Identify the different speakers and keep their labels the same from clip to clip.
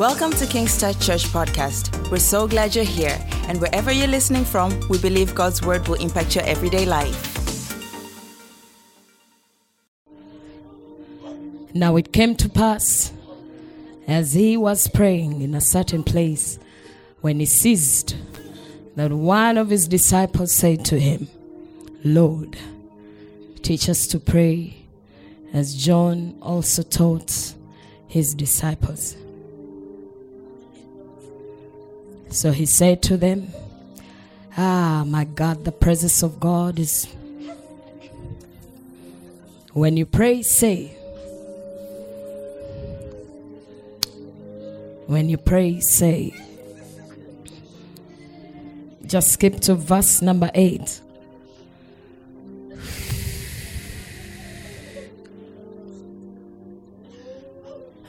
Speaker 1: Welcome to King's Touch Church Podcast. We're so glad you're here, and wherever you're listening from, we believe God's word will impact your everyday life.
Speaker 2: Now it came to pass, as he was praying in a certain place, when he ceased, that one of his disciples said to him, Lord, teach us to pray, as John also taught his disciples. So he said to them, Ah, my God, the presence of God is. When you pray, say, When you pray, say. Just skip to verse number 8.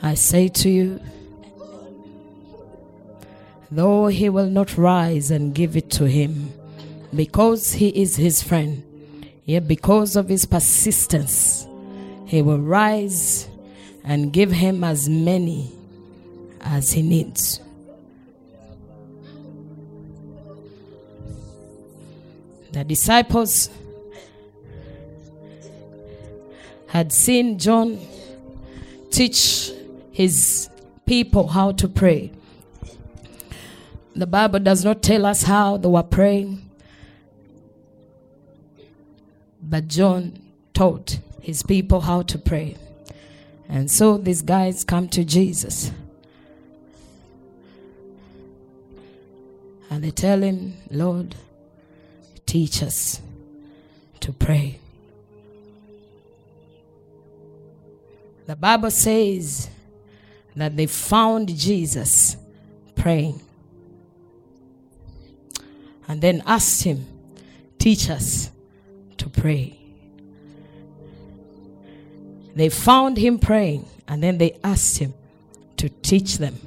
Speaker 2: I say to you, though he will not rise and give it to him, because he is his friend, yet because of his persistence, he will rise and give him as many as he needs. The disciples had seen John teach his people how to pray. The Bible does not tell us how they were praying, but John taught his people how to pray. And so these guys come to Jesus. And they tell him, Lord, teach us to pray. The Bible says that they found Jesus praying and then asked him, Teach us to pray. They found him praying and then they asked him to teach them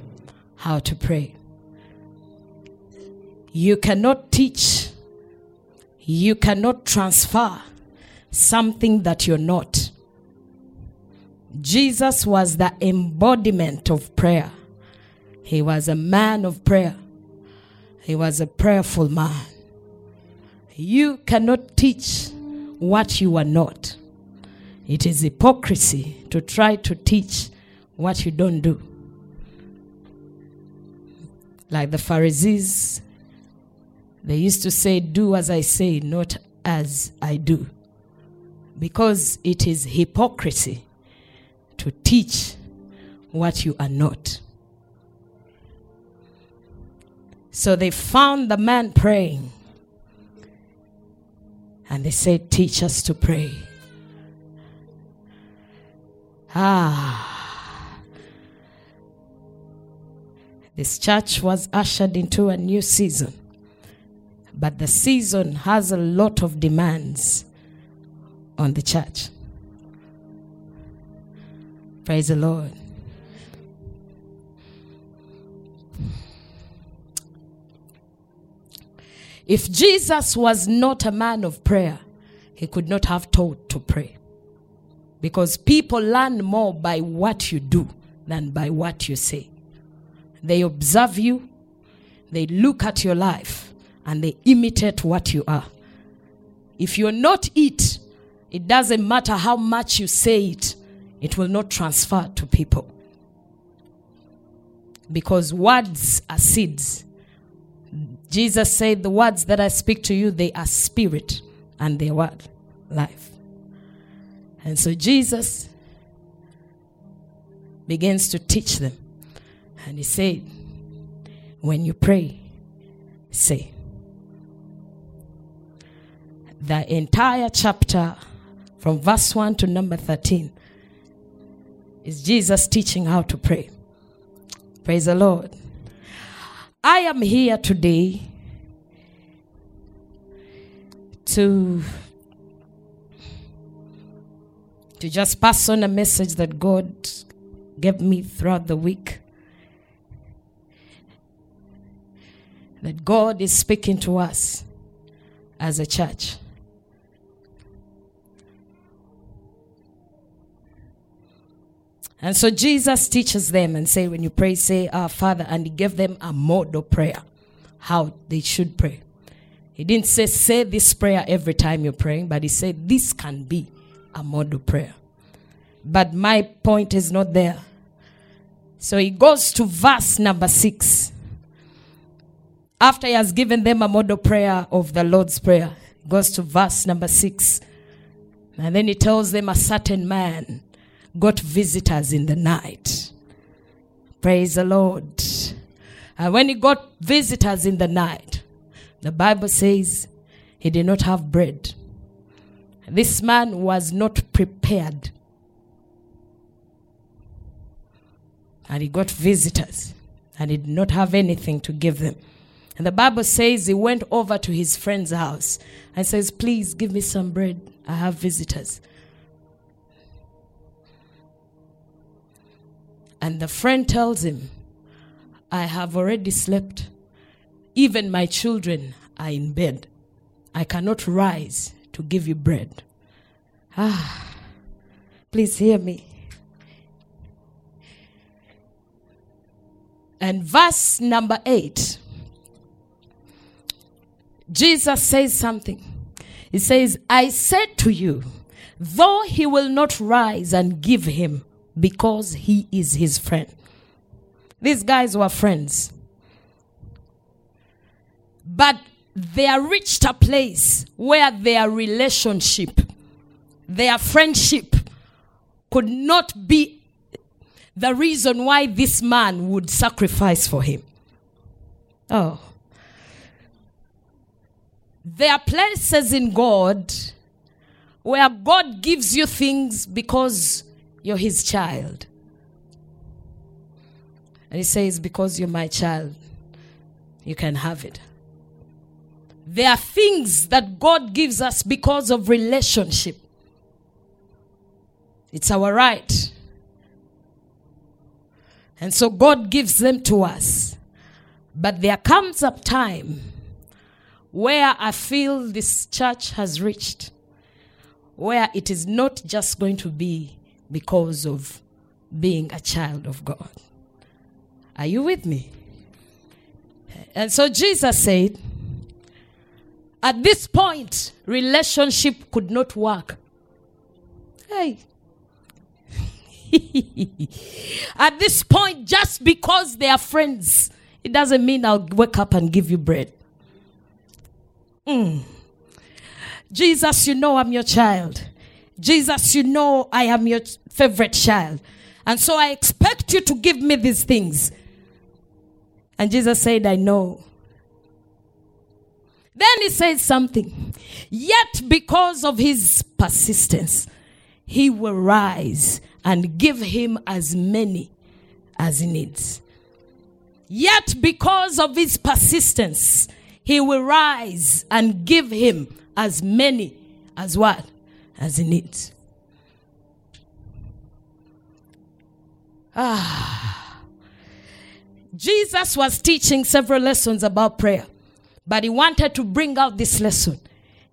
Speaker 2: how to pray. You cannot teach, you cannot transfer something that you're not. Jesus was the embodiment of prayer. He was a man of prayer. He was a prayerful man. You cannot teach what you are not. It is hypocrisy to try to teach what you don't do. Like the Pharisees, they used to say, Do as I say, not as I do. Because it is hypocrisy to teach what you are not. So they found the man praying. And they said, Teach us to pray. Ah. This church was ushered into a new season. But the season has a lot of demands on the church. Praise the Lord. If Jesus was not a man of prayer, he could not have taught to pray. Because people learn more by what you do than by what you say. They observe you, they look at your life, and they imitate what you are. If you're not it, it doesn't matter how much you say it, it will not transfer to people. Because words are seeds. Jesus said, The words that I speak to you, they are spirit and they what? Life. And so Jesus begins to teach them. And he said, When you pray, say. The entire chapter from verse 1 to number 13 is Jesus teaching how to pray. Praise the Lord. I am here today to to just pass on a message that God gave me throughout the week. That God is speaking to us as a church. And so Jesus teaches them and say, when you pray, say, Our Father, and he gave them a mode of prayer, how they should pray. He didn't say, say this prayer every time you're praying, but he said, this can be a mode of prayer. But my point is not there. So he goes to verse number six. After he has given them a model prayer of the Lord's Prayer, goes to verse number six. And then he tells them a certain man got visitors in the night. Praise the Lord. And when he got visitors in the night, the Bible says he did not have bread. This man was not prepared. And he got visitors and he did not have anything to give them. And the Bible says he went over to his friend's house and says, Please give me some bread. I have visitors. And the friend tells him, I have already slept. Even my children are in bed. I cannot rise to give you bread. Ah, please hear me. And verse number eight, Jesus says something. He says, I said to you, though he will not rise and give him because he is his friend. These guys were friends. But they reached a place where their relationship, their friendship, could not be the reason why this man would sacrifice for him. Oh. There are places in God where God gives you things because you're his child. And he says, Because you're my child, you can have it. There are things that God gives us because of relationship. It's our right. And so God gives them to us. But there comes a time where I feel this church has reached, where it is not just going to be because of being a child of God. Are you with me? And so Jesus said, at this point, relationship could not work. Hey. At this point, just because they are friends, it doesn't mean I'll wake up and give you bread. Mm. Jesus, you know I'm your child. Jesus, you know I am your favorite child. And so I expect you to give me these things. And Jesus said, I know. Then he said something. Yet, because of his persistence, he will rise and give him as many as he needs. Yet, because of his persistence, he will rise and give him as many as what? As he needs. Ah. Jesus was teaching several lessons about prayer, but he wanted to bring out this lesson.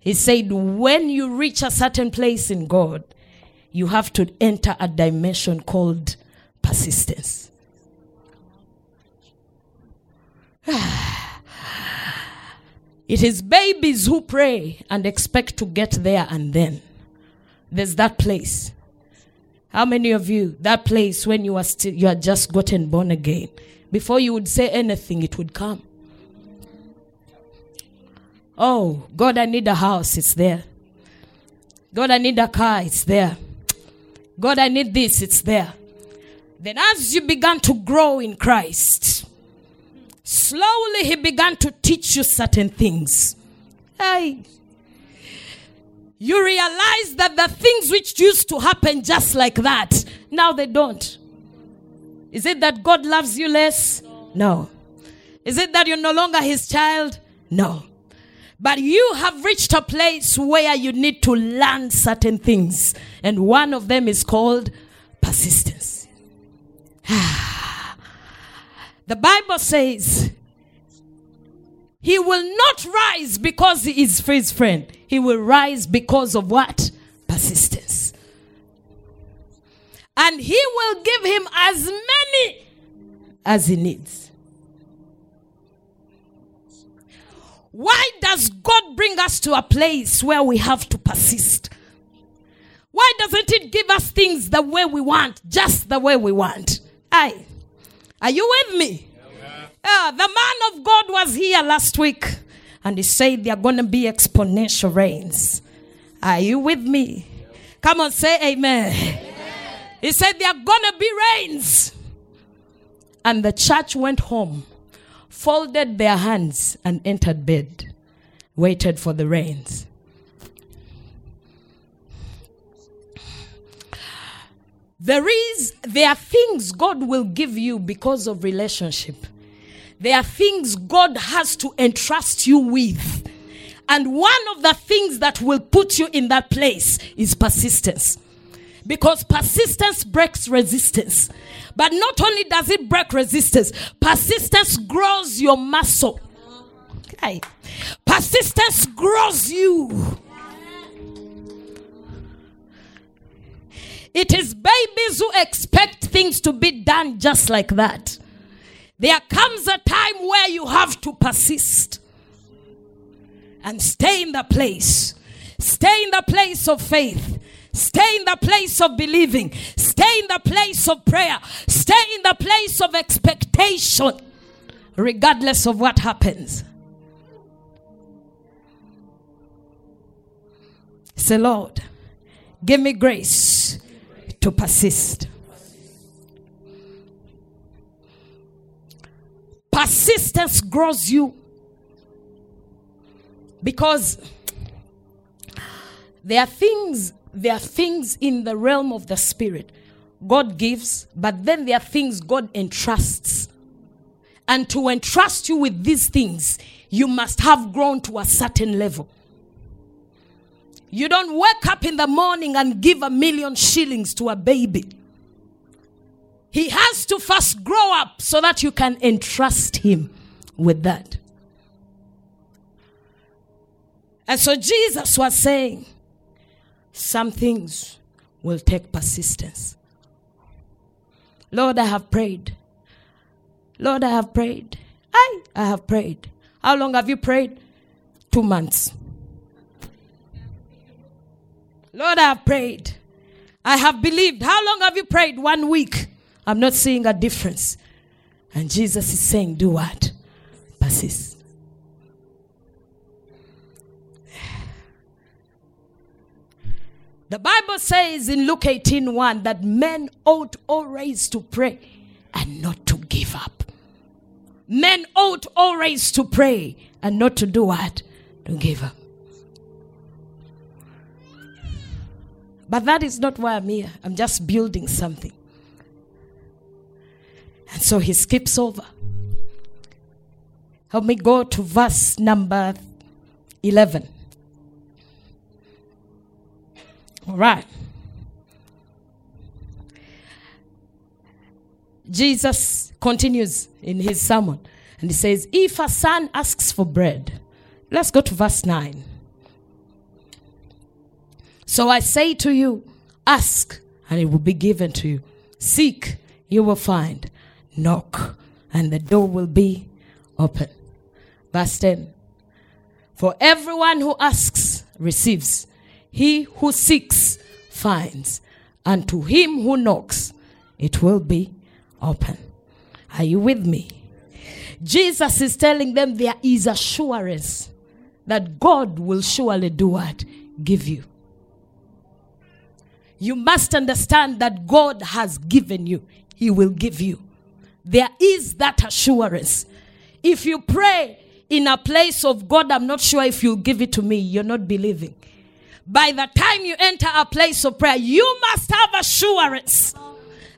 Speaker 2: He said, when you reach a certain place in God, you have to enter a dimension called persistence. It is babies who pray and expect to get there and then. There's that place. How many of you, that place when you are still, you are just gotten born again, before you would say anything, it would come. Oh, God, I need a house, it's there. God, I need a car, it's there. God, I need this, it's there. Then, as you began to grow in Christ, slowly He began to teach you certain things. Hey. You realize that the things which used to happen just like that, now they don't. Is it that God loves you less? No. Is it that you're no longer His child? No. But you have reached a place where you need to learn certain things. And one of them is called persistence. the Bible says, He will not rise because he is his friend. He will rise because of what? Persistence. and he will give him as many as he needs. Why does God bring us to a place where we have to persist? Why doesn't it give us things the way we want, just the way we want? Aye. Are you with me? Yeah, the man of God was here last week and he said there are going to be exponential rains. Are you with me? Come on, say amen. amen. He said there are going to be rains. And the church went home, folded their hands, and entered bed, waited for the rains. There is, there are things God will give you because of relationship. There are things God has to entrust you with. And one of the things that will put you in that place is persistence. Because persistence breaks resistance. But not only does it break resistance, persistence grows your muscle. Okay. Persistence grows you. It is babies who expect things to be done just like that. There comes a time where you have to persist and stay in the place. Stay in the place of faith. Stay in the place of believing. Stay in the place of prayer. Stay in the place of expectation, regardless of what happens. Say, Lord, give me grace to persist. Persistence grows you because there are things there are things in the realm of the spirit God gives, but then there are things God entrusts. And to entrust you with these things, you must have grown to a certain level. You don't wake up in the morning and give a million shillings to a baby. He has to first grow up so that you can entrust him with that. And so Jesus was saying, some things will take persistence. Lord, I have prayed. Lord, I have prayed. I, I have prayed. How long have you prayed? Two months. Lord, I have prayed. I have believed. How long have you prayed? One week. I'm not seeing a difference. And Jesus is saying, Do what? Persist. The Bible says in Luke 18 1 that men ought always to pray and not to give up. Men ought always to pray and not to do what? To give up. But that is not why I'm here. I'm just building something. And so he skips over. Help me go to verse number 11. All right. Jesus continues in his sermon and he says, If a son asks for bread, let's go to verse 9. So I say to you, ask, and it will be given to you. Seek, you will find. Knock, and the door will be open. Verse 10. For everyone who asks receives, he who seeks finds, and to him who knocks it will be open. Are you with me? Jesus is telling them there is assurance that God will surely do what? Give you you must understand that God has given you, He will give you. There is that assurance. If you pray in a place of God, I'm not sure if you'll give it to me, you're not believing. By the time you enter a place of prayer, you must have assurance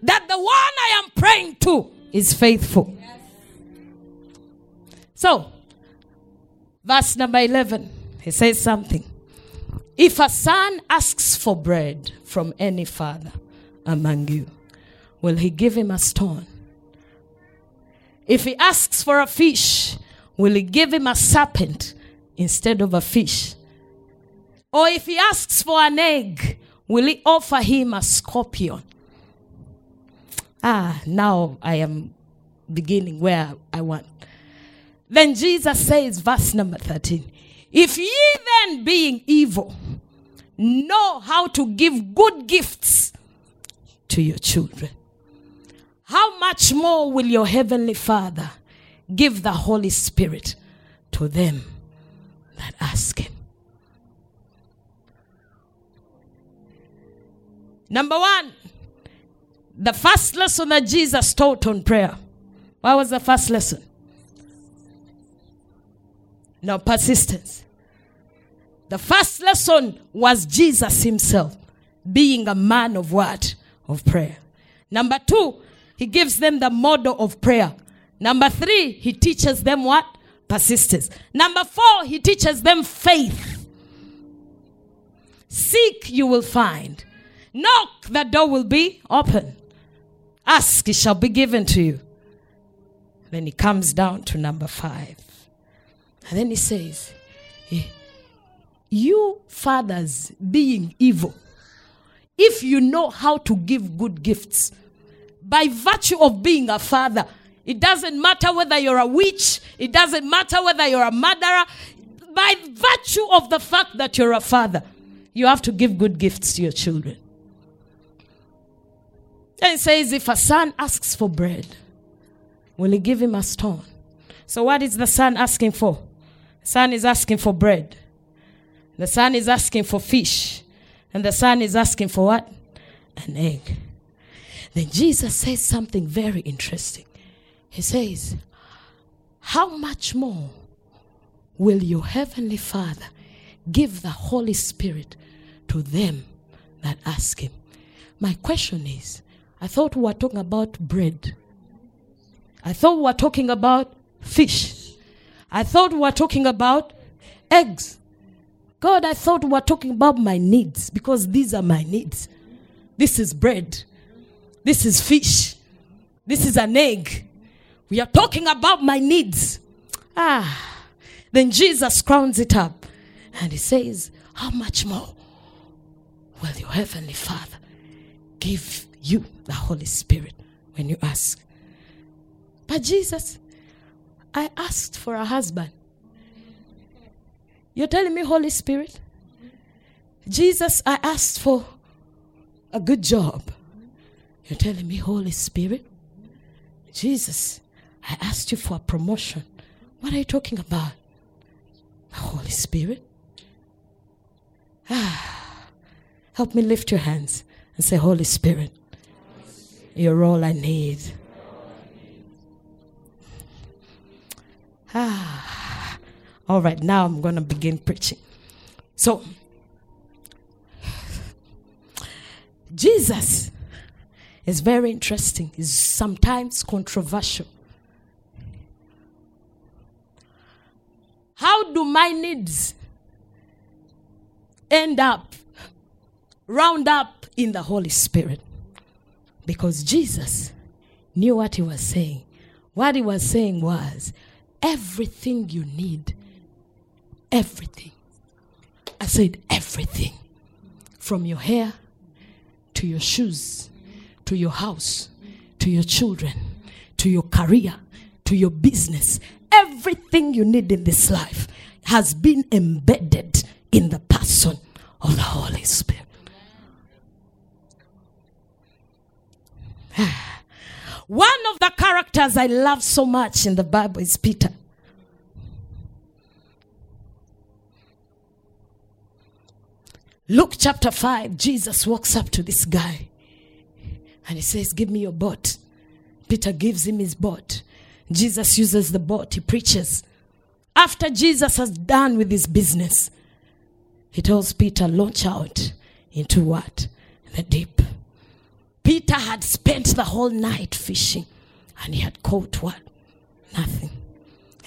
Speaker 2: that the one I am praying to is faithful. So, verse number 11, he says something. If a son asks for bread from any father among you, will he give him a stone? If he asks for a fish, will he give him a serpent instead of a fish? Or if he asks for an egg, will he offer him a scorpion? Ah, now I am beginning where I want. Then Jesus says, verse number 13 If ye then, being evil, know how to give good gifts to your children, how much more will your heavenly Father give the Holy Spirit to them that ask Him? Number one, the first lesson that Jesus taught on prayer. What was the first lesson? No, persistence. The first lesson was Jesus himself being a man of what? Of prayer. Number two, he gives them the model of prayer. Number three, he teaches them what? Persistence. Number four, he teaches them faith. Seek, you will find. Knock, the door will be open. Ask, it shall be given to you. Then he comes down to number five. And then he says, eh, You fathers being evil, if you know how to give good gifts, by virtue of being a father, it doesn't matter whether you're a witch, it doesn't matter whether you're a murderer, by virtue of the fact that you're a father, you have to give good gifts to your children. And it says, if a son asks for bread, will he give him a stone? So, what is the son asking for? The son is asking for bread. The son is asking for fish. And the son is asking for what? An egg. Then Jesus says something very interesting. He says, How much more will your heavenly Father give the Holy Spirit to them that ask Him? My question is, I thought we were talking about bread. I thought we were talking about fish. I thought we were talking about eggs. God, I thought we were talking about my needs because these are my needs. This is bread. This is fish. This is an egg. We are talking about my needs. Ah. Then Jesus crowns it up and he says, How much more will your heavenly Father give you the Holy Spirit when you ask? But Jesus, I asked for a husband. You're telling me, Holy Spirit? Jesus, I asked for a good job. You're telling me, Holy Spirit? Jesus, I asked you for a promotion. What are you talking about? Holy Spirit? Ah, help me lift your hands and say, Holy Spirit, you're all I need. Ah, all right, now I'm going to begin preaching. So, Jesus is very interesting, is sometimes controversial. How do my needs end up, round up in the Holy Spirit? Because Jesus knew what he was saying. What he was saying was everything you need, everything. I said everything. From your hair to your shoes, to your house, to your children, to your career, to your business. Everything you need in this life has been embedded in the person of the Holy Spirit. One of the characters I love so much in the Bible is Peter. Luke chapter 5, Jesus walks up to this guy and he says, Give me your boat. Peter gives him his boat. Jesus uses the boat, he preaches. After Jesus has done with his business, he tells Peter, Launch out into what? The deep. Peter had spent the whole night fishing and he had caught what? Nothing.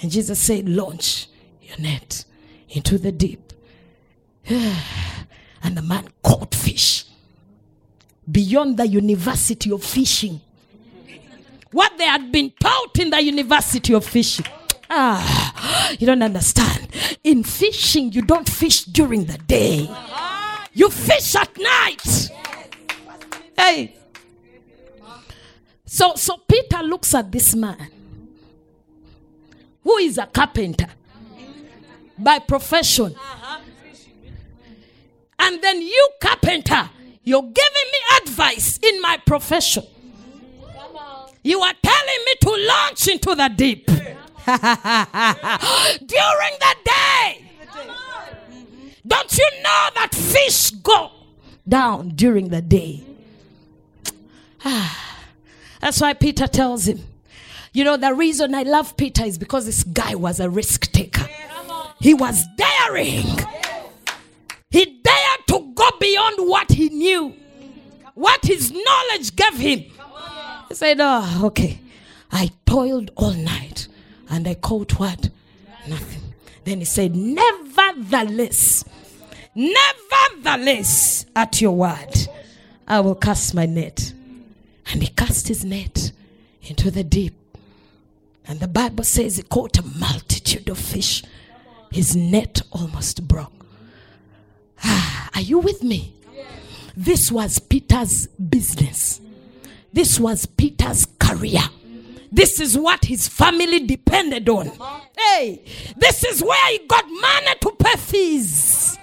Speaker 2: And Jesus said, Launch your net into the deep. and the man caught fish beyond the university of fishing. What they had been taught in the university of fishing. Ah, you don't understand. In fishing, you don't fish during the day, you fish at night. Hey. So, so Peter looks at this man who is a carpenter by profession. And then you, carpenter, you're giving me advice in my profession. You are telling me to launch into the deep during the day. Don't you know that fish go down during the day? That's why Peter tells him. You know, the reason I love Peter is because this guy was a risk taker. He was daring. He dared go beyond what he knew, what his knowledge gave him. He said, Oh, okay. I toiled all night and I caught what? Nothing. Then he said, Nevertheless, nevertheless, at your word, I will cast my net. And he cast his net into the deep. And the Bible says he caught a multitude of fish. His net almost broke. Are you with me? This was Peter's business. This was Peter's career. This is what his family depended on. Hey, this is where he got money to pay fees.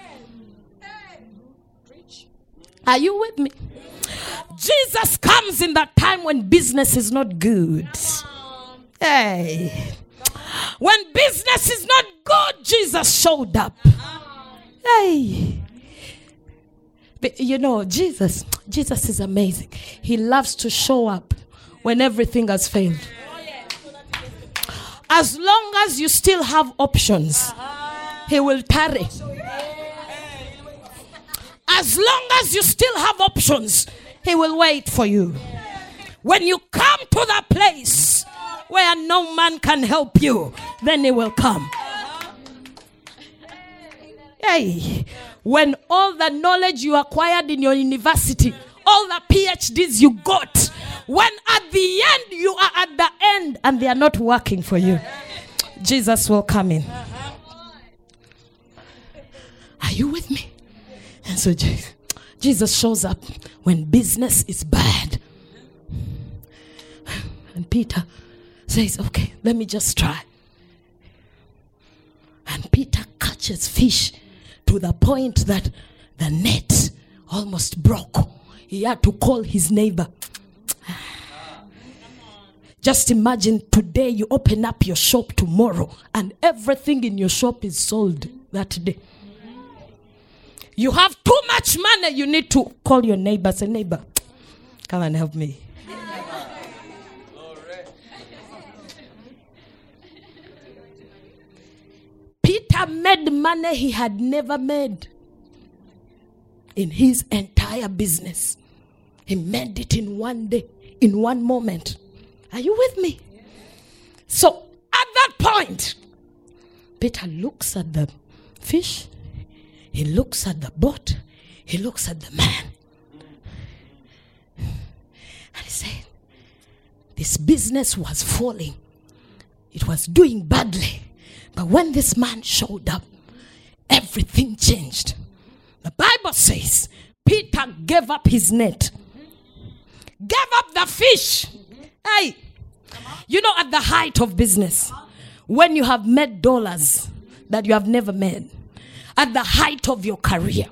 Speaker 2: Are you with me? Jesus comes in that time when business is not good. Hey. When business is not good, Jesus showed up. Hey. But you know, Jesus, Jesus is amazing. He loves to show up when everything has failed. As long as you still have options, He will tarry. As long as you still have options, He will wait for you. When you come to that place where no man can help you, then He will come. Hey, when all the knowledge you acquired in your university, all the PhDs you got, when at the end you are at the end and they are not working for you, Jesus will come in. Are you with me? And so Jesus shows up when business is bad. And Peter says, Okay, let me just try. And Peter catches fish to the point that the net almost broke. He had to call his neighbor. Just imagine today you open up your shop tomorrow and everything in your shop is sold that day. You have too much money, you need to call your neighbor. Say, neighbor, come and help me. Peter made money he had never made in his entire business. He made it in one day, in one moment. Are you with me? So at that point, Peter looks at the fish, he looks at the boat, he looks at the man. And he said, This business was falling, it was doing badly. But when this man showed up, everything changed. The Bible says Peter gave up his net, gave up the fish. Hey, you know, at the height of business, when you have made dollars that you have never made, at the height of your career,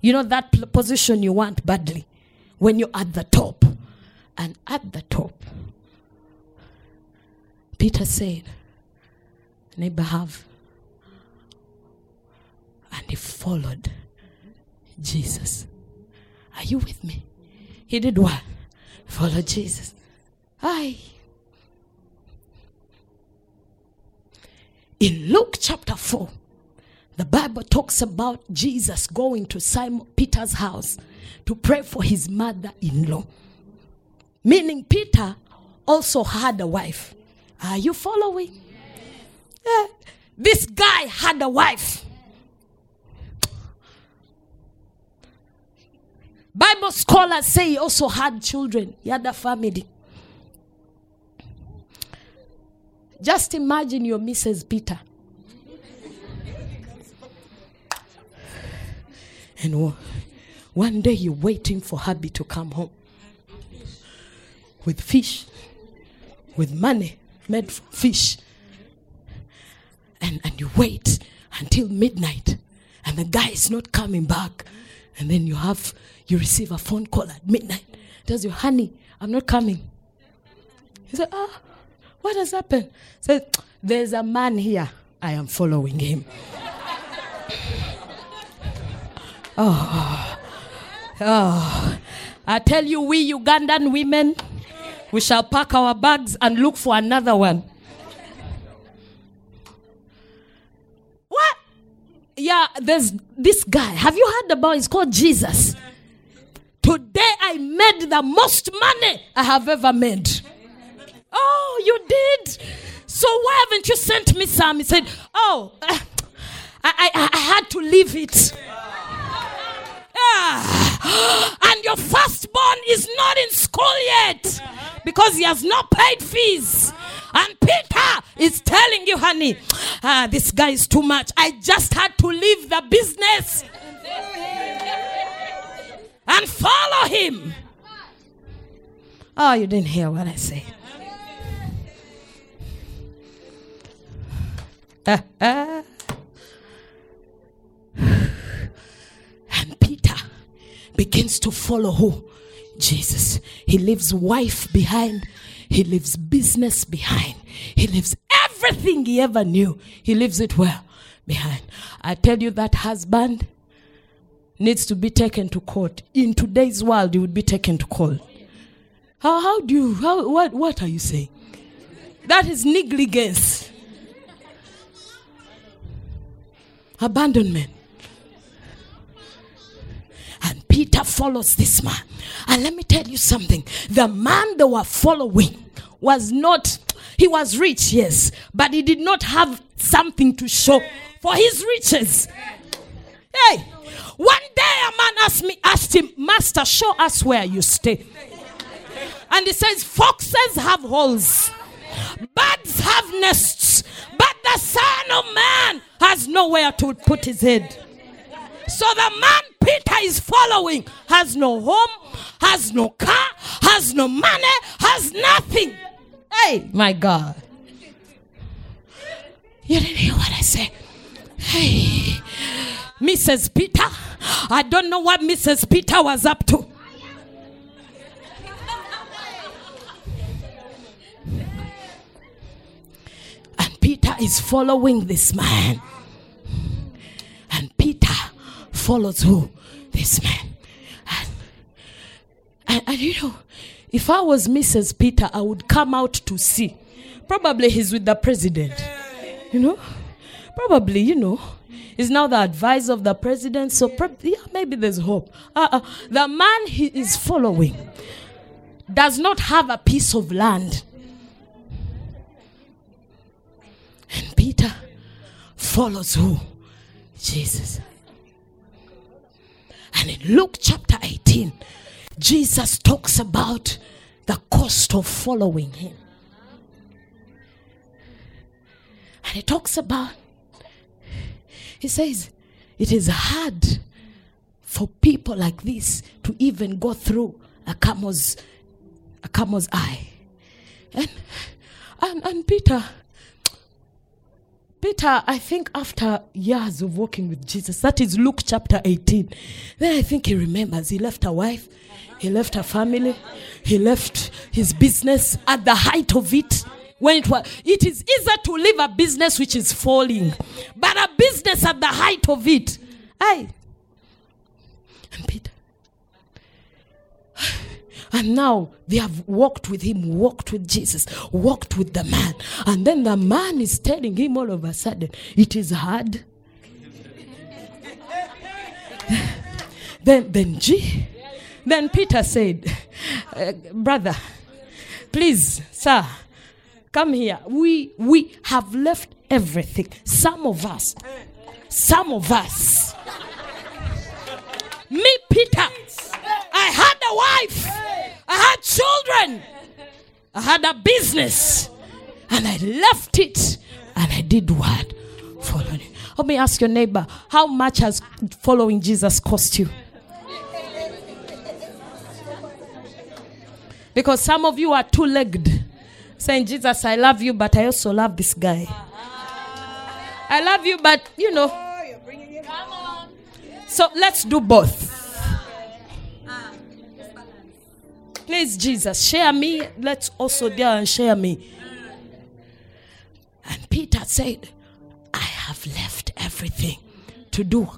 Speaker 2: you know that position you want badly when you're at the top. And at the top, Peter said, neighbor have. And he followed Jesus. Are you with me? He did what? Follow Jesus. Aye. In Luke chapter 4, the Bible talks about Jesus going to Simon Peter's house to pray for his mother in law. Meaning, Peter also had a wife. Are you following? This guy had a wife. Bible scholars say he also had children. He had a family. Just imagine your Mrs. Peter. And one day you're waiting for hubby to come home. with fish, with money made from fish. And, and you wait until midnight and the guy is not coming back. And then you have, you receive a phone call at midnight. Tells you, honey, I'm not coming. He said, ah, what has happened? Said, there's a man here. I am following him. oh, oh. I tell you, we Ugandan women, we shall pack our bags and look for another one. Yeah, there's this guy. Have you heard about? It's called Jesus. Today I made the most money I have ever made. Oh, you did? So why haven't you sent me some? He said, Oh, I, I, I had to leave it. Yeah. And your firstborn is not in school yet because he has not paid fees. And Peter is telling you, honey, ah, this guy is too much. I just had to leave the business and follow him. Oh, you didn't hear what I said. and Peter begins to follow who? Jesus. He leaves wife behind. He leaves business behind. He leaves everything he ever knew. He leaves it where? Behind. I tell you that husband needs to be taken to court. In today's world, he would be taken to court. How, how do you, how, what, what are you saying? That is negligence. abandonment. Peter follows this man. And let me tell you something the man they were following was not, he was rich, yes, but he did not have something to show for his riches. Hey, one day a man asked me, asked him, Master, show us where you stay. And he says, Foxes have holes, birds have nests, but the Son of Man has nowhere to put his head. So the man Peter is following has no home, has no car, has no money, has nothing. Hey, my God. You didn't hear what I said. Hey, Mrs. Peter, I don't know what Mrs. Peter was up to. And Peter is following this man. Follows who? This man. And, and, and, you know, if I was Mrs. Peter, I would come out to see. Probably he's with the president. You know? Probably, you know. He's now the advisor of the president, so yeah, maybe there's hope. Uh-uh. The man he is following does not have a piece of land. And Peter follows who? Jesus. And in Luke chapter 18, Jesus talks about the cost of following him. And he talks about, he says, it is hard for people like this to even go through a camel's, a camel's eye. And, and, and Peter, Peter, I think after years of walking with Jesus, that is Luke chapter 18, then I think he remembers he left a wife, he left a family, he left his business at the height of it. When it was, it is easier to leave a business which is falling, but a business at the height of it. Aye. And Peter, and now they have walked with him, walked with Jesus, walked with the man. And then the man is telling him all of a sudden, it is hard. then, then, G. Then Peter said, uh, Brother, please, sir, come here. We, we have left everything. Some of us, some of us. Me, Peter, a wife, I had children, I had a business, and I left it and I did what? Following. Let me ask your neighbor, how much has following Jesus cost you? Because some of you are two legged, saying, Jesus, I love you, but I also love this guy. I love you, but you know. So let's do both. Please, Jesus, share me. Let's also deal and share me. And Peter said, I have left everything to do,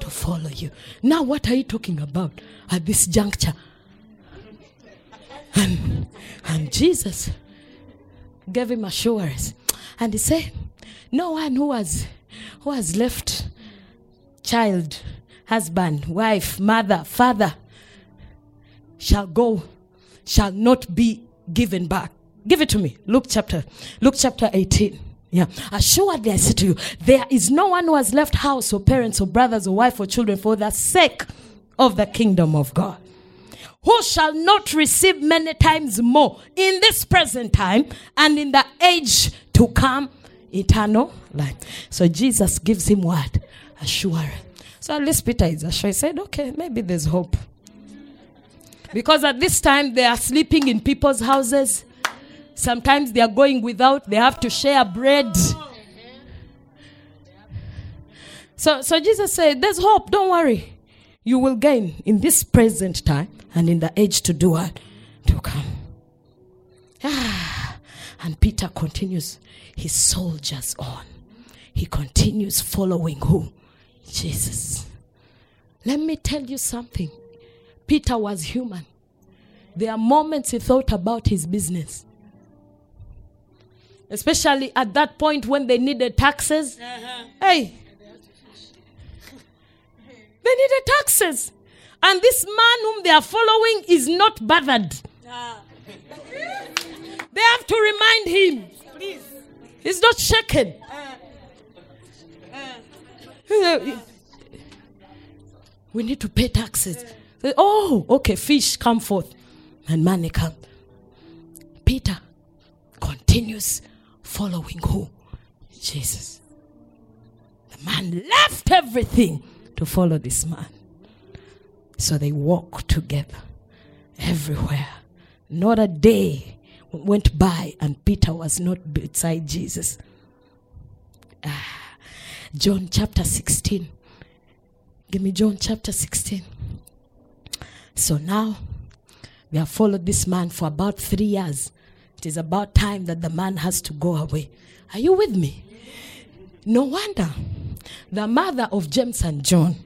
Speaker 2: to follow you. Now, what are you talking about at this juncture? And, and Jesus gave him assurance. And he said, No one who has, who has left child, husband, wife, mother, father shall go, shall not be given back. Give it to me. Luke chapter, Luke chapter 18. Yeah. Assuredly, I say to you, there is no one who has left house or parents or brothers or wife or children for the sake of the kingdom of God. Who shall not receive many times more in this present time and in the age to come eternal life. So Jesus gives him what? Assurance. So at least Peter is assured. He said, okay, maybe there's hope. Because at this time they are sleeping in people's houses. Sometimes they are going without, they have to share bread. So, so Jesus said, There's hope, don't worry. You will gain in this present time and in the age to do what? To come. Ah, and Peter continues, he soldiers on. He continues following who? Jesus. Let me tell you something. Peter was human. There are moments he thought about his business. Especially at that point when they needed taxes. Uh-huh. Hey. They needed taxes. And this man whom they are following is not bothered. Ah. They have to remind him. Please. He's not shaken. Uh. Uh. We need to pay taxes. Uh. Oh, okay, fish come forth and money come. Peter continues following who? Jesus. The man left everything to follow this man. So they walk together everywhere. Not a day went by and Peter was not beside Jesus. Ah, John chapter 16. Give me John chapter 16. So now we have followed this man for about three years. It is about time that the man has to go away. Are you with me? No wonder the mother of James and John.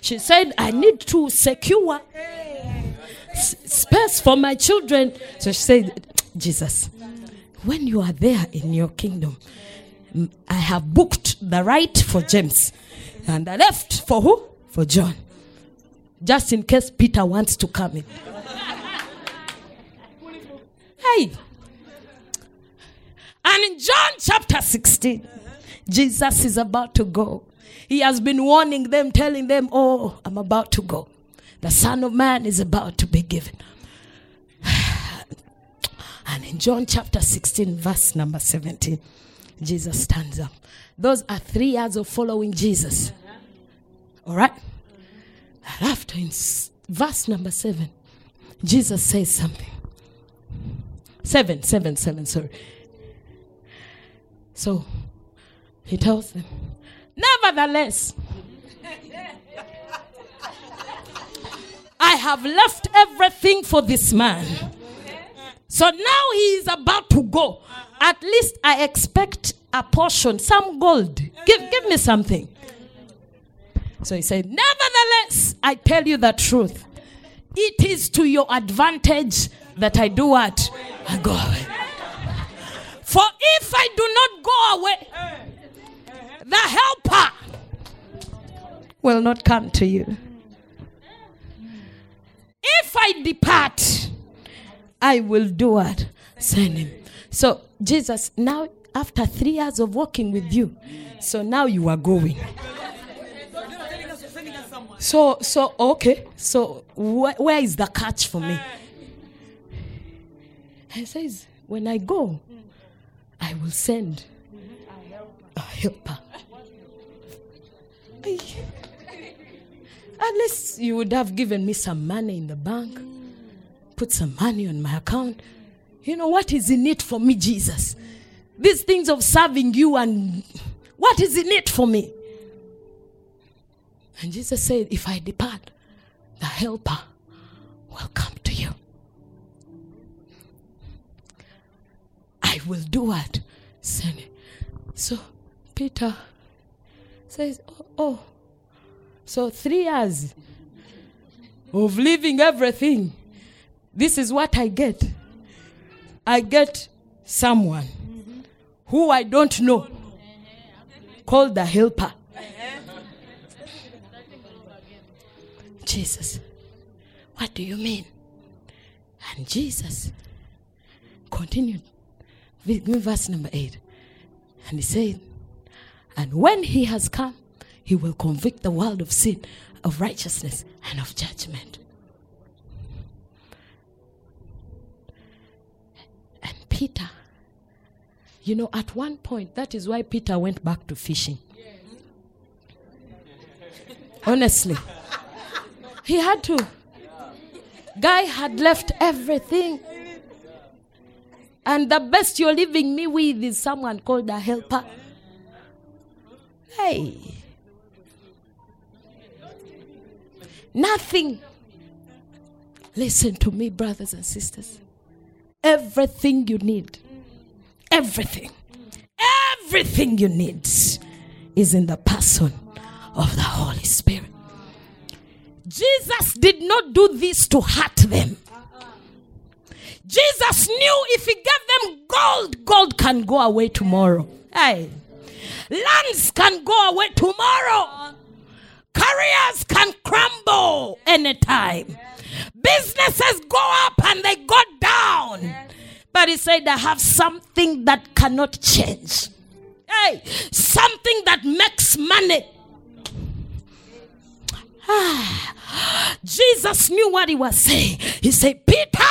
Speaker 2: She said, I need to secure s- space for my children. So she said, Jesus, when you are there in your kingdom, I have booked the right for James and the left for who? For John. Just in case Peter wants to come in. Hey. And in John chapter 16, Jesus is about to go. He has been warning them, telling them, Oh, I'm about to go. The Son of Man is about to be given. And in John chapter 16, verse number 17, Jesus stands up. Those are three years of following Jesus. All right? After in verse number 7, Jesus says something. Seven, seven, seven, sorry. So he tells them, Nevertheless, I have left everything for this man. So now he is about to go. At least I expect a portion, some gold. Give, give me something. So he said, Nevertheless, I tell you the truth. It is to your advantage that I do what? I go away. For if I do not go away, the helper will not come to you. If I depart, I will do what? Send him. So, Jesus, now after three years of walking with you, so now you are going. So, so okay. So, wh- where is the catch for me? He says, when I go, I will send a helper. At least you would have given me some money in the bank put some money on my account. You know, what is in it for me, Jesus? These things of serving you and what is in it for me? And Jesus said, If I depart, the helper will come to you. I will do what? Send it. So Peter says, oh, oh, so three years of leaving everything. This is what I get. I get someone who I don't know called the helper. Uh-huh. Jesus, what do you mean? And Jesus continued. Give me verse number 8. And he said, And when he has come, he will convict the world of sin, of righteousness, and of judgment. And Peter, you know, at one point, that is why Peter went back to fishing. Honestly, he had to. Guy had left everything. And the best you're leaving me with is someone called a helper. Hey. Nothing. Listen to me, brothers and sisters. Everything you need, everything, everything you need is in the person of the Holy Spirit. Jesus did not do this to hurt them. Jesus knew if he gave them gold, gold can go away tomorrow. Hey. Lands can go away tomorrow. Careers can crumble anytime. Businesses go up and they go down. But he said, I have something that cannot change. Hey, something that makes money. Jesus knew what he was saying. He said, Peter,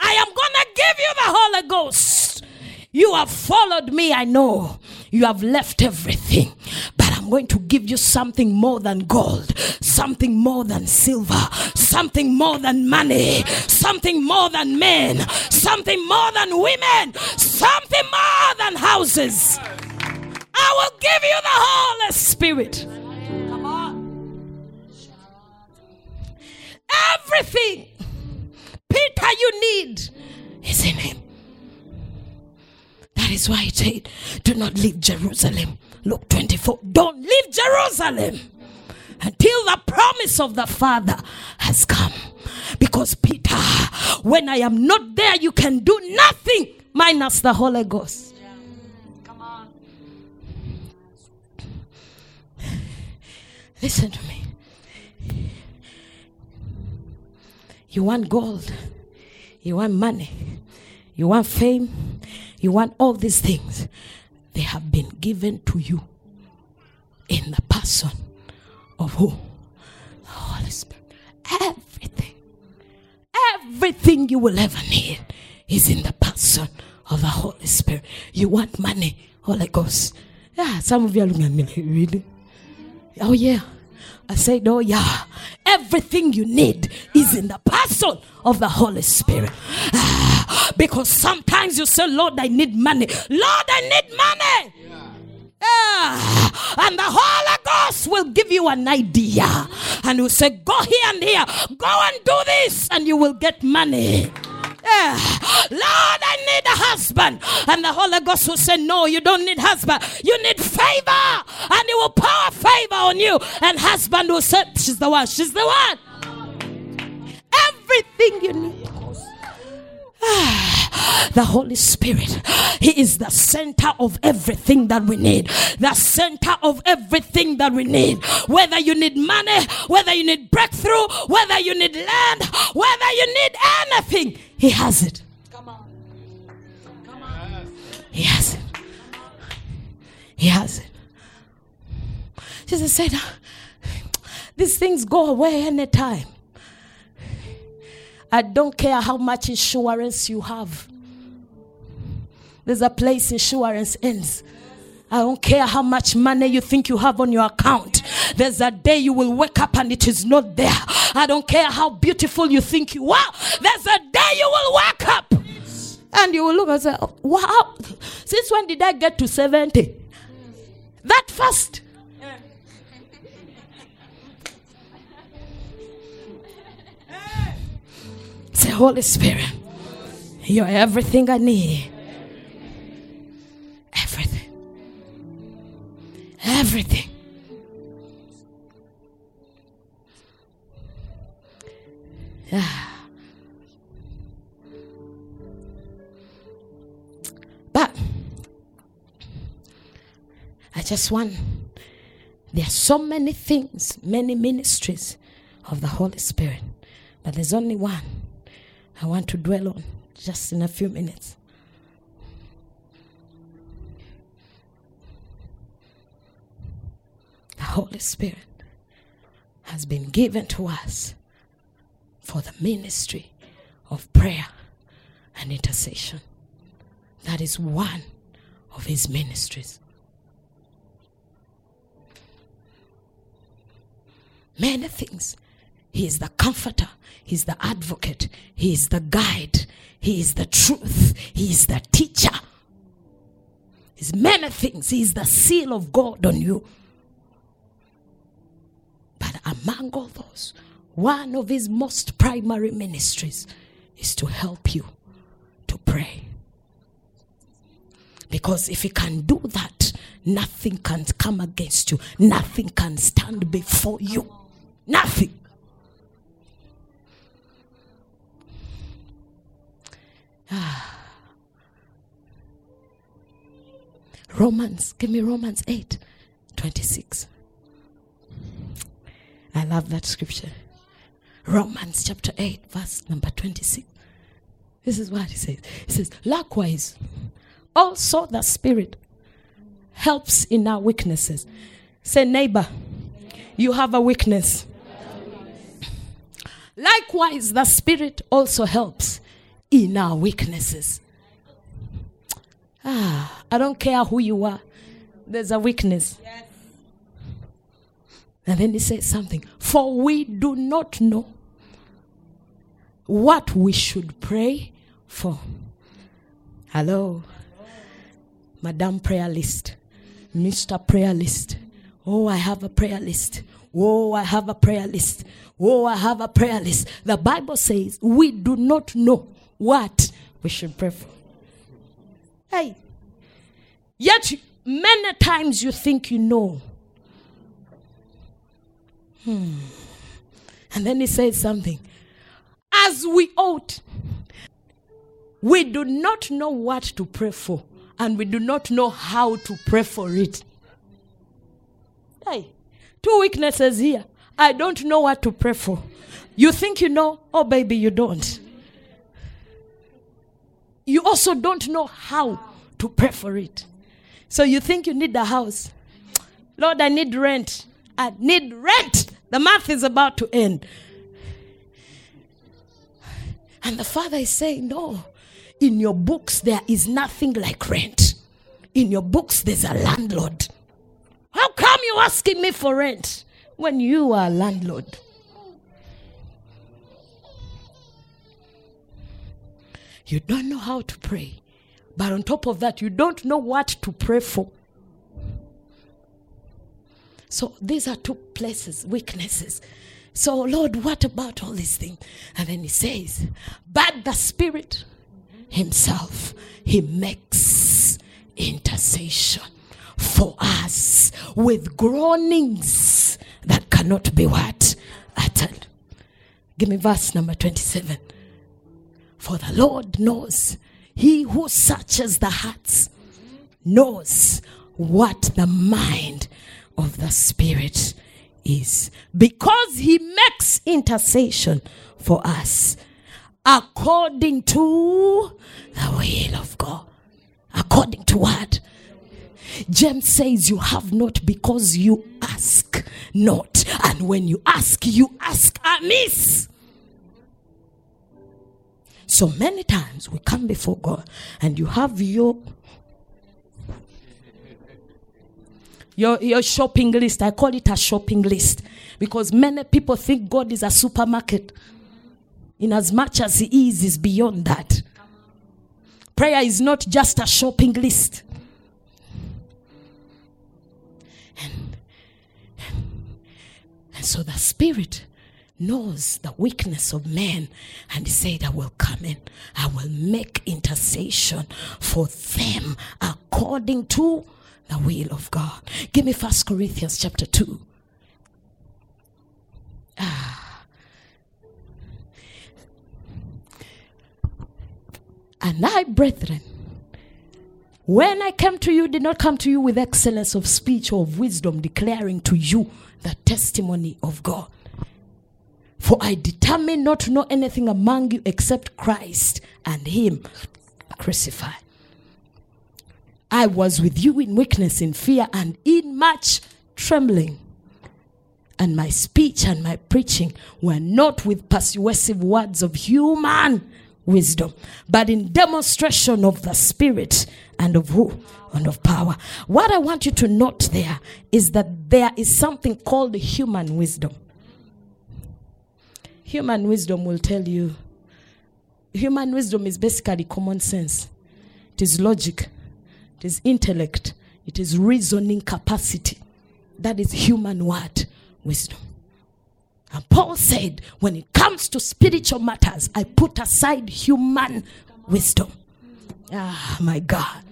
Speaker 2: I am going to give you the Holy Ghost. You have followed me, I know. You have left everything. But I'm going to give you something more than gold, something more than silver, something more than money, something more than men, something more than women, something more than houses. I will give you the Holy Spirit. Everything Peter you need is in him. That is why he said, Do not leave Jerusalem. Luke 24. Don't leave Jerusalem until the promise of the Father has come. Because, Peter, when I am not there, you can do nothing minus the Holy Ghost. Come on. Listen to me. You want gold. You want money. You want fame. You want all these things. They have been given to you in the person of who? The Holy Spirit. Everything. Everything you will ever need is in the person of the Holy Spirit. You want money, Holy Ghost. Yeah, some of you are looking at me really? Oh, yeah. I said, Oh, yeah, everything you need is in the person of the Holy Spirit. Because sometimes you say, Lord, I need money. Lord, I need money. Yeah. And the Holy Ghost will give you an idea and will say, Go here and here, go and do this, and you will get money. Yeah. Lord, I need a husband. And the Holy Ghost will say, No, you don't need husband. You need favor. And he will pour favor on you. And husband will say, She's the one. She's the one. Everything you need. The Holy Spirit, He is the center of everything that we need. The center of everything that we need. Whether you need money, whether you need breakthrough, whether you need land, whether you need anything, He has it. Come on. Come on. He has it. He has it. Jesus said, ah, These things go away anytime. I don't care how much insurance you have. There's a place insurance ends. I don't care how much money you think you have on your account. There's a day you will wake up and it is not there. I don't care how beautiful you think you are. There's a day you will wake up and you will look and say, Wow, since when did I get to 70? That fast. Holy Spirit, you're everything I need. Everything. Everything. Yeah. But I just want, there are so many things, many ministries of the Holy Spirit, but there's only one I want to dwell on just in a few minutes. The Holy Spirit has been given to us for the ministry of prayer and intercession. That is one of his ministries. Many things. He is the comforter, he is the advocate, he is the guide, he is the truth, he is the teacher. He's many things. He is the seal of God on you. But among all those, one of his most primary ministries is to help you to pray. Because if he can do that, nothing can come against you, nothing can stand before you. Nothing. Romans, give me Romans 8 26. I love that scripture. Romans chapter 8, verse number 26. This is what he says. He says, Likewise, also the Spirit helps in our weaknesses. Say, neighbor, you have a weakness. Likewise, the Spirit also helps in our weaknesses. Ah, I don't care who you are, there's a weakness. And then he says something. For we do not know what we should pray for. Hello. Madam prayer list. Mr. prayer list. Oh, I have a prayer list. Oh, I have a prayer list. Oh, I have a prayer list. The Bible says we do not know what we should pray for. Hey. Yet, many times you think you know. Hmm. And then he says something. As we ought, we do not know what to pray for, and we do not know how to pray for it. Hey, two weaknesses here. I don't know what to pray for. You think you know? Oh, baby, you don't. You also don't know how to pray for it. So you think you need a house. Lord, I need rent. I need rent. The month is about to end. And the father is saying, No, in your books, there is nothing like rent. In your books, there's a landlord. How come you asking me for rent when you are a landlord? You don't know how to pray. But on top of that, you don't know what to pray for. So these are two places, weaknesses. So, Lord, what about all these things? And then he says, But the Spirit Himself, He makes intercession for us with groanings that cannot be what? Uttered. Give me verse number 27. For the Lord knows, He who searches the hearts knows what the mind of the Spirit is. Because He makes intercession for us according to the will of God. According to what? James says, You have not because you ask not. And when you ask, you ask amiss. So many times we come before God and you have your Your, your shopping list. I call it a shopping list because many people think God is a supermarket. In as much as He is, is beyond that. Prayer is not just a shopping list. And, and so the Spirit knows the weakness of man and he said i will come in i will make intercession for them according to the will of god give me first corinthians chapter 2 ah. and i brethren when I came to you, did not come to you with excellence of speech or of wisdom, declaring to you the testimony of God. For I determined not to know anything among you except Christ and Him crucified. I was with you in weakness, in fear, and in much trembling. And my speech and my preaching were not with persuasive words of human wisdom, but in demonstration of the Spirit and of who? And of power. What I want you to note there is that there is something called human wisdom. Human wisdom will tell you. Human wisdom is basically common sense. It is logic. It is intellect. It is reasoning capacity. That is human word wisdom. And Paul said, when it comes to spiritual matters, I put aside human wisdom. Ah, my God.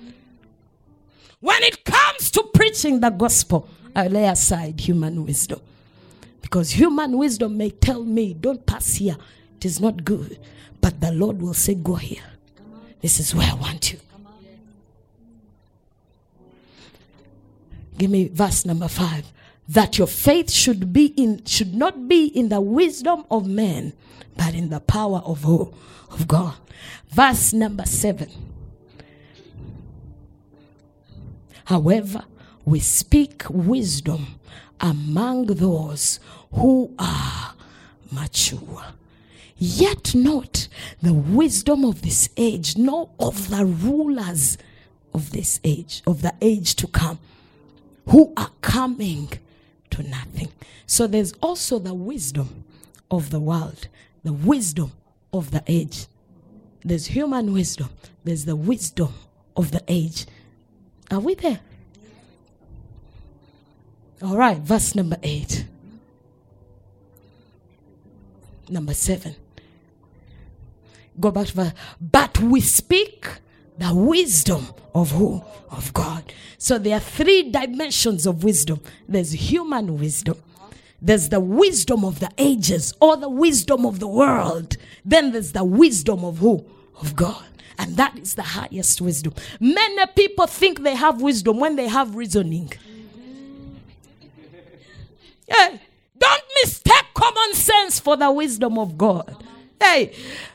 Speaker 2: When it comes to preaching the gospel, I lay aside human wisdom. Because human wisdom may tell me, don't pass here. It is not good. But the Lord will say, go here. This is where I want you. Give me verse number five. That your faith should be in should not be in the wisdom of men, but in the power of who? Of God. Verse number seven. However, we speak wisdom among those who are mature. Yet not the wisdom of this age, nor of the rulers of this age, of the age to come, who are coming to nothing. So there's also the wisdom of the world, the wisdom of the age. There's human wisdom, there's the wisdom of the age. Are we there? All right, verse number eight. Number seven. Go back to verse. But we speak the wisdom of who? Of God. So there are three dimensions of wisdom there's human wisdom, there's the wisdom of the ages or the wisdom of the world, then there's the wisdom of who? Of God. And that is the highest wisdom. Many people think they have wisdom when they have reasoning. Hey, don't mistake common sense for the wisdom of God. Hey,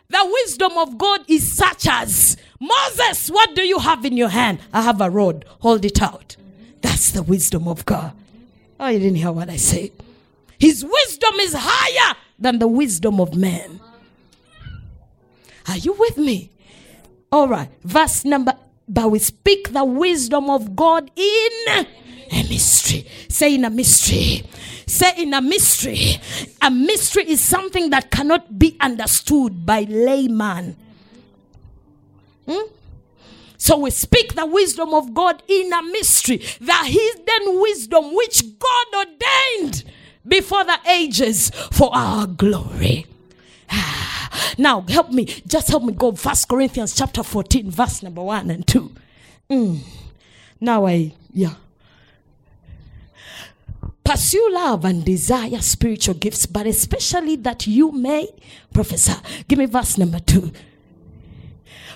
Speaker 2: the wisdom of God is such as Moses, what do you have in your hand? I have a rod. Hold it out. That's the wisdom of God. Oh, you didn't hear what I said. His wisdom is higher than the wisdom of man. Are you with me? All right. Verse number, but we speak the wisdom of God in a mystery. Say in a mystery. Say in a mystery. A mystery is something that cannot be understood by layman. Hmm? So we speak the wisdom of God in a mystery, the hidden wisdom which God ordained before the ages for our glory. Now help me, just help me go. First Corinthians chapter 14, verse number 1 and 2. Mm. Now I, yeah. Pursue love and desire spiritual gifts, but especially that you may prophesy. Give me verse number two.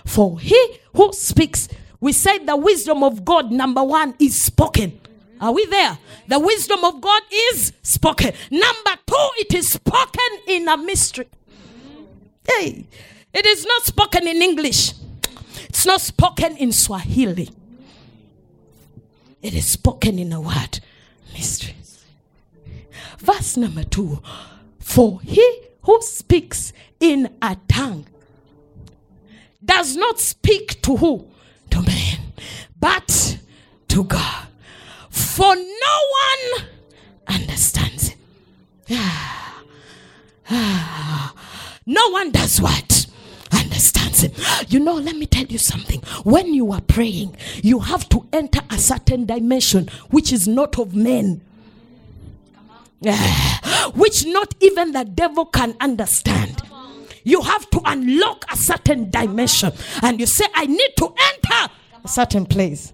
Speaker 2: For he who speaks, we say the wisdom of God, number one, is spoken. Are we there? The wisdom of God is spoken. Number two, it is spoken in a mystery. Hey, it is not spoken in English, it's not spoken in Swahili. It is spoken in a word mystery. Verse number two For he who speaks in a tongue does not speak to who? To man, but to God. For no one understands it. no one does what? Understands him. You know, let me tell you something. When you are praying, you have to enter a certain dimension which is not of men. which not even the devil can understand. You have to unlock a certain dimension and you say, I need to enter a certain place.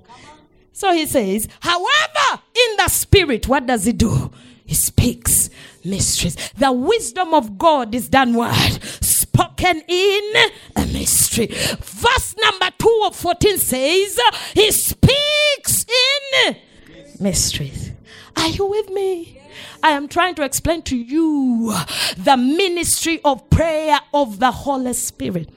Speaker 2: So he says, however, in the spirit, what does he do? He speaks mysteries. The wisdom of God is done what? Spoken in a mystery. Verse number 2 of 14 says, He speaks in mysteries. Are you with me? I am trying to explain to you the ministry of prayer of the Holy Spirit.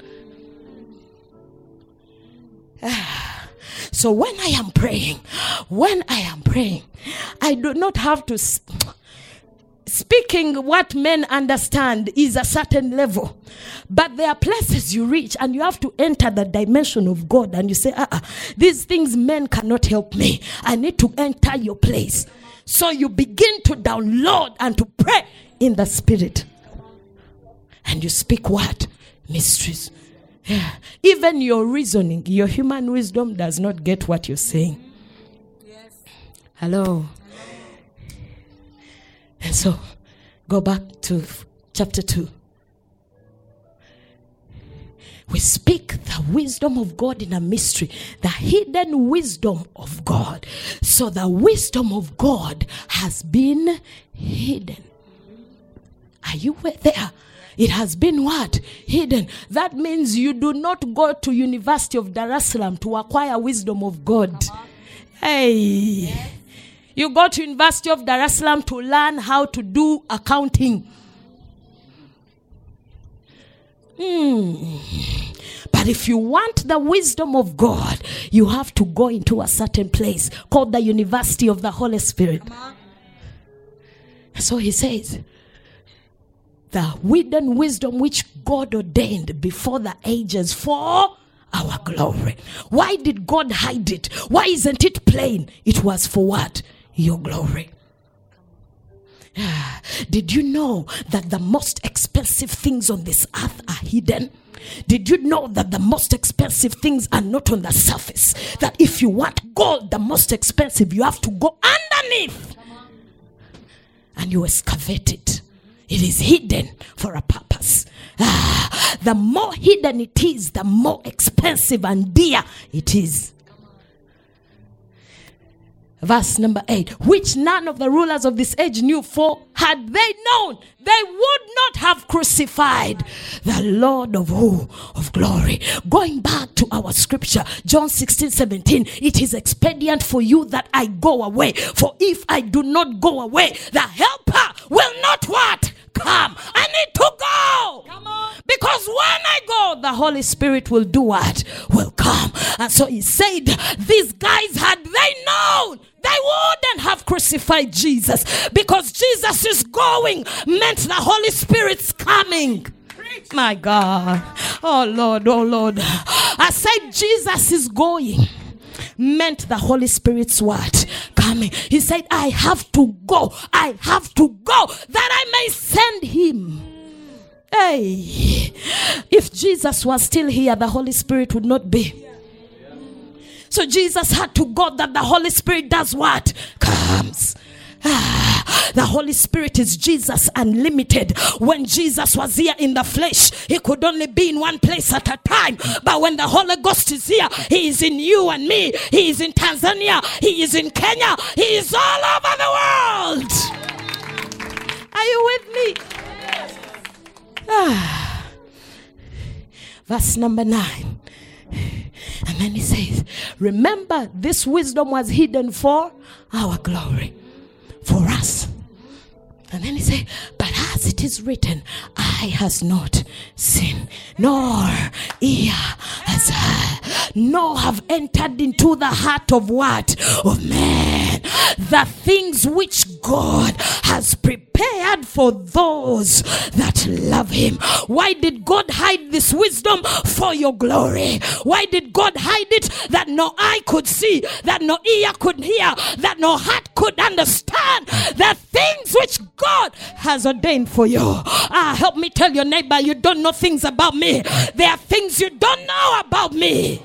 Speaker 2: So when I am praying, when I am praying, I do not have to. Speaking what men understand is a certain level. But there are places you reach and you have to enter the dimension of God and you say, ah, uh-uh, these things men cannot help me. I need to enter your place. So you begin to download and to pray in the spirit. And you speak what? Mysteries. Yeah. Even your reasoning, your human wisdom does not get what you're saying. Yes. Hello. And so, go back to chapter 2. We speak the wisdom of God in a mystery, the hidden wisdom of God. So, the wisdom of God has been hidden. Are you there? It has been what? Hidden. That means you do not go to University of Dar es Salaam to acquire wisdom of God. Hey. Yes. You go to University of Dar es Salaam to learn how to do accounting. Hmm. But if you want the wisdom of God, you have to go into a certain place called the University of the Holy Spirit. So he says, the hidden wisdom which God ordained before the ages for our glory. Why did God hide it? Why isn't it plain? It was for what? your glory. Did you know that the most expensive things on this earth are hidden? Did you know that the most expensive things are not on the surface? That if you want gold, the most expensive, you have to go underneath and you excavate it. It is hidden for a purpose. Ah, the more hidden it is, the more expensive and dear it is. Verse number 8, which none of the rulers of this age knew, for had they known, they would not have crucified the Lord of who? Of glory. Going back to our scripture, John 16, 17, it is expedient for you that I go away. For if I do not go away, the helper will not what? Come. I need to go. Come on. Because when I go, the Holy Spirit will do what? Will come. And so he said, these guys, had they known, they wouldn't have crucified Jesus because Jesus is going meant the Holy Spirit's coming. My God. Oh Lord, oh Lord. I said Jesus is going meant the Holy Spirit's word coming. He said, I have to go. I have to go that I may send him. Hey, if Jesus was still here, the Holy Spirit would not be. So Jesus had to go that the Holy Spirit does what? Comes. Ah, the Holy Spirit is Jesus unlimited. When Jesus was here in the flesh, he could only be in one place at a time. But when the Holy Ghost is here, he is in you and me. He is in Tanzania. He is in Kenya. He is all over the world. Are you with me? Ah. Verse number nine. And then he says, Remember, this wisdom was hidden for our glory, for us. And then he said, But as it is written, eye has not seen, nor ear has heard, nor have entered into the heart of what? Of man. The things which which God has prepared for those that love him. Why did God hide this wisdom? For your glory. Why did God hide it? That no eye could see, that no ear could hear, that no heart could understand the things which God has ordained for you. Ah, help me tell your neighbor, you don't know things about me. There are things you don't know about me.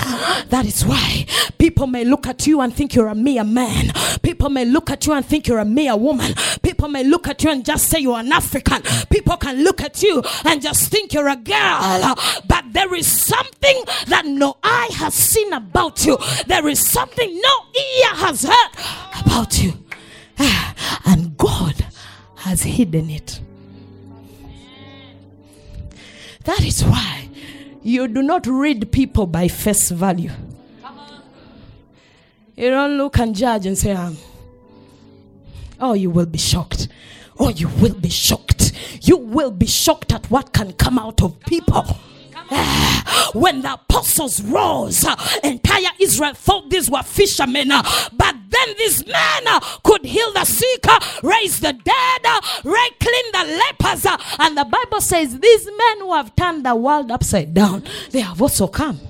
Speaker 2: That is why people may look at you and think you're a mere man. People may look at you and think you're a mere woman. People may look at you and just say you're an African. People can look at you and just think you're a girl. But there is something that no eye has seen about you. There is something no ear has heard about you. Ah, and God has hidden it. That is why you do not read people by face value. You don't look and judge and say, um, Oh, you will be shocked. Oh, you will be shocked. You will be shocked at what can come out of people. When the apostles rose, uh, entire Israel thought these were fishermen, uh, but then these men uh, could heal the sick, raise the dead, right, clean the lepers. and the Bible says these men who have turned the world upside down, they have also come.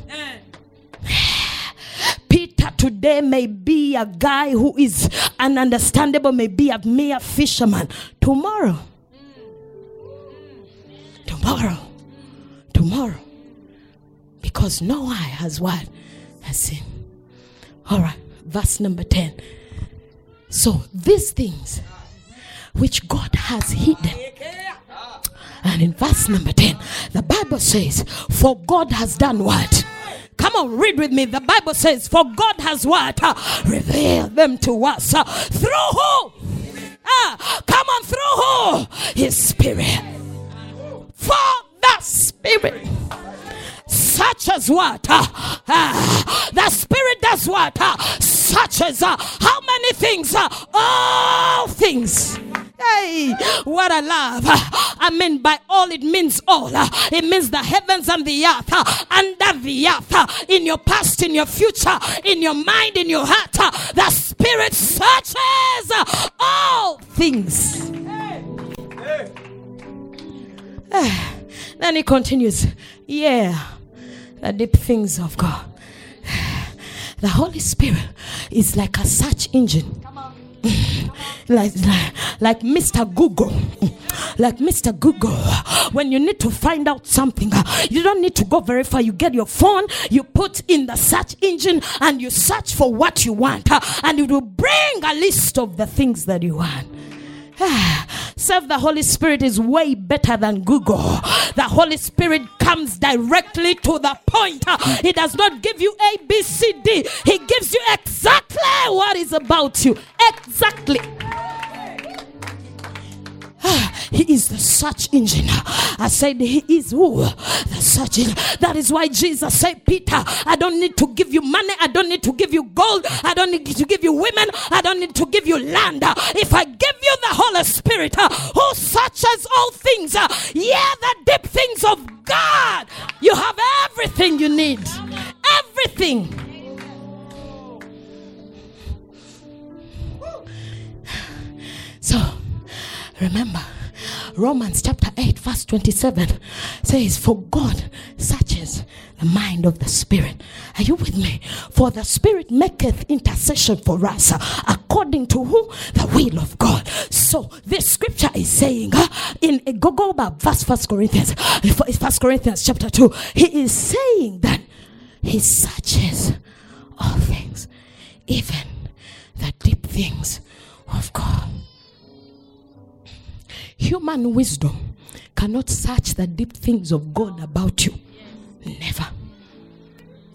Speaker 2: Peter today may be a guy who is ununderstandable, may be a mere fisherman. Tomorrow, tomorrow, tomorrow, because no eye has what has seen. All right, verse number 10. So these things which God has hidden. And in verse number 10, the Bible says, For God has done what? Come on, read with me. The Bible says, For God has what? Uh, revealed them to us. Uh, through who? Ah, come on, through who? His Spirit. For the Spirit such as what? Uh, uh, the Spirit does what? Uh, such as how many things? All things. Hey, what a love. I mean, by all, it means all. It means the heavens and the earth, under the earth, in your past, in your future, in your mind, in your heart. The Spirit searches all things. Ah, Then he continues, Yeah, the deep things of God. The Holy Spirit is like a search engine. like, like, like Mr. Google. Like Mr. Google. When you need to find out something, uh, you don't need to go very far. You get your phone, you put in the search engine, and you search for what you want, uh, and it will bring a list of the things that you want. Serve the Holy Spirit is way better than Google. The Holy Spirit comes directly to the point. He does not give you A, B, C, D. He gives you exactly what is about you. Exactly. He is the search engine. I said, He is who? The search engine. That is why Jesus said, Peter, I don't need to give you money. I don't need to give you gold. I don't need to give you women. I don't need to give you land. If I give you the Holy Spirit uh, who searches all things, uh, yeah, the deep things of God, you have everything you need. Everything. So, remember, Romans chapter 8, verse 27 says, For God searches the mind of the Spirit. Are you with me? For the Spirit maketh intercession for us according to who? The will of God. So this scripture is saying uh, in uh, go, go verse first Corinthians, first Corinthians chapter 2, he is saying that he searches all things, even the deep things of God. Human wisdom cannot search the deep things of God about you. Never.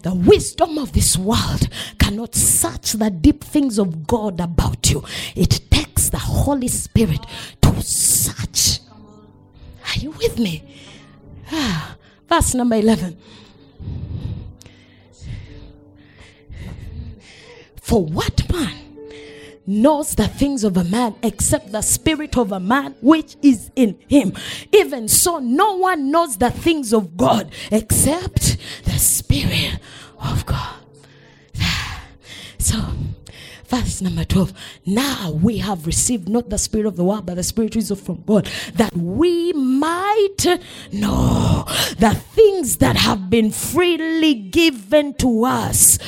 Speaker 2: The wisdom of this world cannot search the deep things of God about you. It takes the Holy Spirit to search. Are you with me? Ah, verse number 11. For what man knows the things of a man except the spirit of a man which is in him. Even so, no one knows the things of God except the spirit of God. So, Verse number 12. Now we have received not the spirit of the world, but the spirit is from God, that we might know the things that have been freely given to us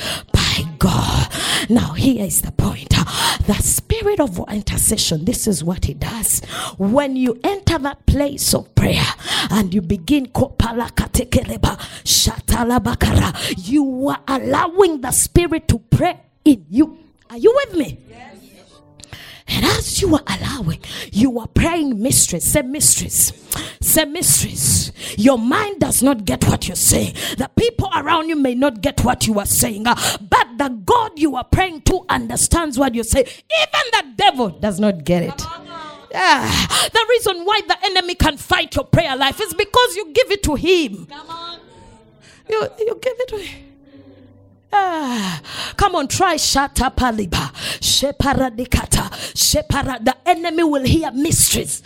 Speaker 2: by God. Now, here is the point the spirit of intercession, this is what it does. When you enter that place of prayer and you begin, you are allowing the spirit to pray in you. Are you with me? Yes. And as you are allowing, you are praying mysteries. Say mysteries. Say mysteries. Your mind does not get what you're saying. The people around you may not get what you are saying. Uh, but the God you are praying to understands what you say. Even the devil does not get it. Yeah. The reason why the enemy can fight your prayer life is because you give it to him. You, you give it to him. Ah, come on, try shata paliba. Sheparadikata. Shepara. The enemy will hear mysteries.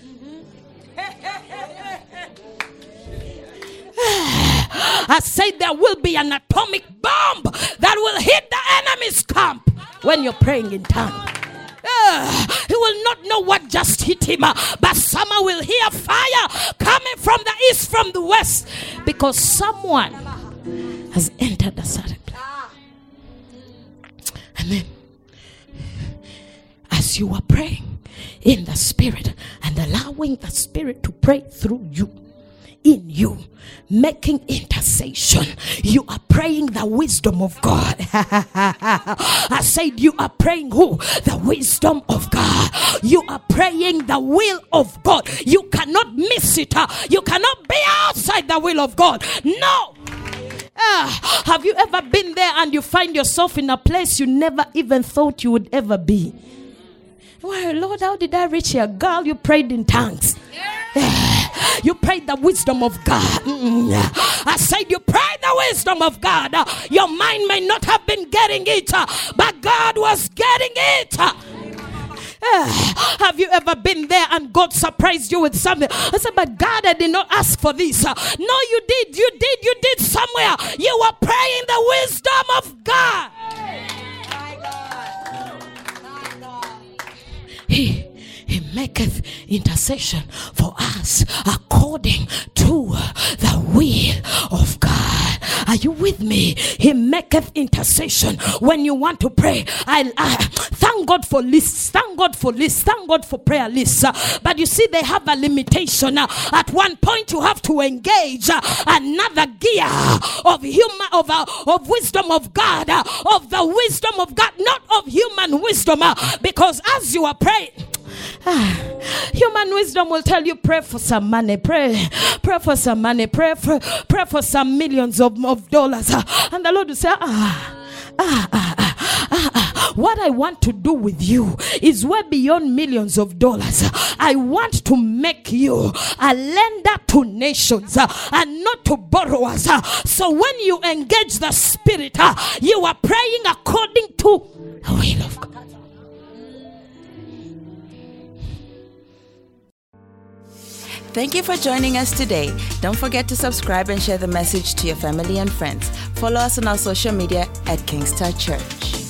Speaker 2: I say there will be an atomic bomb that will hit the enemy's camp when you're praying in tongues. Uh, he will not know what just hit him, uh, but someone will hear fire coming from the east, from the west, because someone has entered the certain and then, as you are praying in the Spirit and allowing the Spirit to pray through you, in you, making intercession. You are praying the wisdom of God. I said, You are praying who? The wisdom of God. You are praying the will of God. You cannot miss it. You cannot be outside the will of God. No. Ah, have you ever been there and you find yourself in a place you never even thought you would ever be? Well, Lord, how did I reach here? Girl, you prayed in tongues. Yeah. You prayed the wisdom of God. Mm. I said you prayed the wisdom of God. Your mind may not have been getting it, but God was getting it. have you ever been there and God surprised you with something? I said, but God, I did not ask for this. no, you did. You did. You did somewhere. You were praying the wisdom of God. He, he maketh intercession for us according to the will of God. Are you with me? He maketh intercession when you want to pray. I, I thank God for lists. Thank God for lists. Thank God for prayer lists. But you see, they have a limitation. At one point, you have to engage another gear of human of of wisdom of God, of the wisdom of God, not of human wisdom. Because as you are praying. Human wisdom will tell you pray for some money, pray, pray for some money, pray for, pray for some millions of, of dollars. And the Lord will say, ah, ah, ah, ah, ah, ah. What I want to do with you is way beyond millions of dollars. I want to make you a lender to nations and not to borrowers. So when you engage the Spirit, you are praying according to the will of God.
Speaker 1: Thank you for joining us today. Don't forget to subscribe and share the message to your family and friends. Follow us on our social media at King's Touch Church.